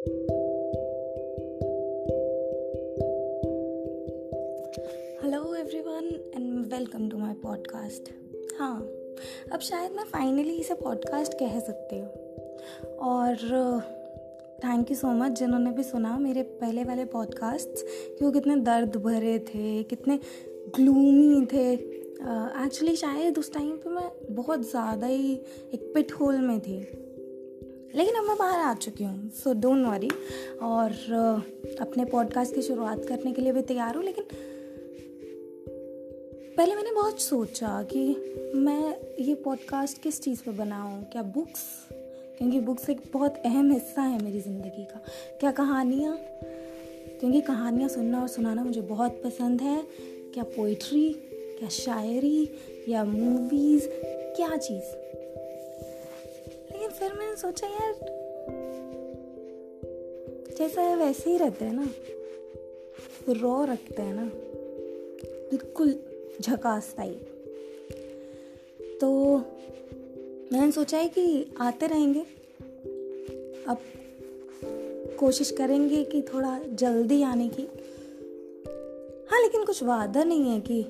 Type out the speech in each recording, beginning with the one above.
Hello everyone and welcome to my podcast हाँ अब शायद मैं फाइनली इसे पॉडकास्ट कह सकती हूँ। और थैंक यू सो मच जिन्होंने भी सुना मेरे पहले वाले पॉडकास्ट कि वो कितने दर्द भरे थे कितने ग्लूमी थे। एक्चुअली uh, शायद उस टाइम पे मैं बहुत ज़्यादा ही एक पिट होल में थी। लेकिन अब मैं बाहर आ चुकी हूँ सो डोंट वरी और uh, अपने पॉडकास्ट की शुरुआत करने के लिए भी तैयार हूँ लेकिन पहले मैंने बहुत सोचा कि मैं ये पॉडकास्ट किस चीज़ पे बनाऊँ? क्या बुक्स क्योंकि बुक्स एक बहुत अहम हिस्सा है मेरी ज़िंदगी का। क्या कहानियाँ? क्योंकि कहानियाँ सुनना और सुनाना मुझे बहुत पसंद है। क्या पोइट्री क्या शायरी? या मूवीज़ क्या चीज़? लेकिन फिर मैंने सोचा, यार, जैसा है वैसे ही रहते हैं ना। रॉ रखते हैं ना। बिल्कुल झकास टाइप तो मैंने सोचा है कि आते रहेंगे। अब कोशिश करेंगे कि थोड़ा जल्दी आने की। हाँ लेकिन कुछ वादा नहीं है कि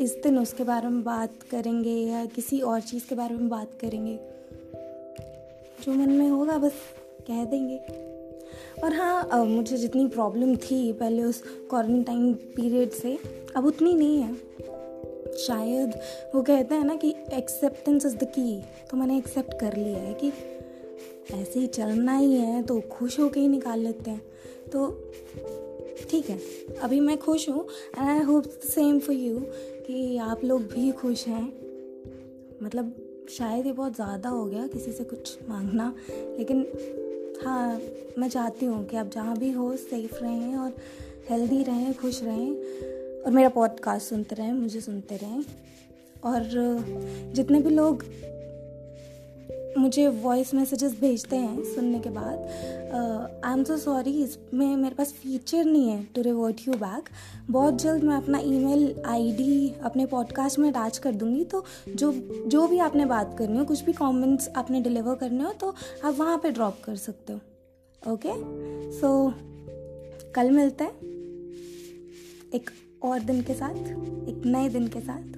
इस दिन उसके बारे में बात करेंगे या किसी और चीज़ के बारे में बात करेंगे। जो मन में होगा बस कह देंगे। और हाँ मुझे जितनी प्रॉब्लम थी पहले उस क्वारंटाइन पीरियड से, अब उतनी नहीं है। शायद वो कहते हैं ना कि एक्सेप्टेंस इज़ द की तो मैंने एक्सेप्ट कर लिया है कि ऐसे ही चलना ही है तो खुश होके ही निकाल लेते हैं। तो ठीक है, अभी मैं खुश हूँ। And I hope same for you कि आप लोग भी खुश हैं। मतलब शायद ये बहुत ज़्यादा हो गया किसी से कुछ मांगना, लेकिन हाँ मैं चाहती हूँ कि आप जहाँ भी हो सेफ़ रहें और हेल्दी रहें, खुश रहें और मेरा पॉडकास्ट सुनते रहें, मुझे सुनते रहें। और जितने भी लोग मुझे वॉइस मैसेजेस भेजते हैं सुनने के बाद। आई एम सो सॉरी इसमें मेरे पास फीचर नहीं है टू रिवर्ट यू बैक बहुत जल्द मैं अपना ईमेल आईडी अपने पॉडकास्ट में अटैच कर दूँगी। तो जो जो भी आपने बात करनी हो, कुछ भी कमेंट्स आपने डिलीवर करने हो तो आप वहाँ पे ड्रॉप कर सकते हो। ओके सो कल मिलते हैं। एक और दिन के साथ, एक नए दिन के साथ।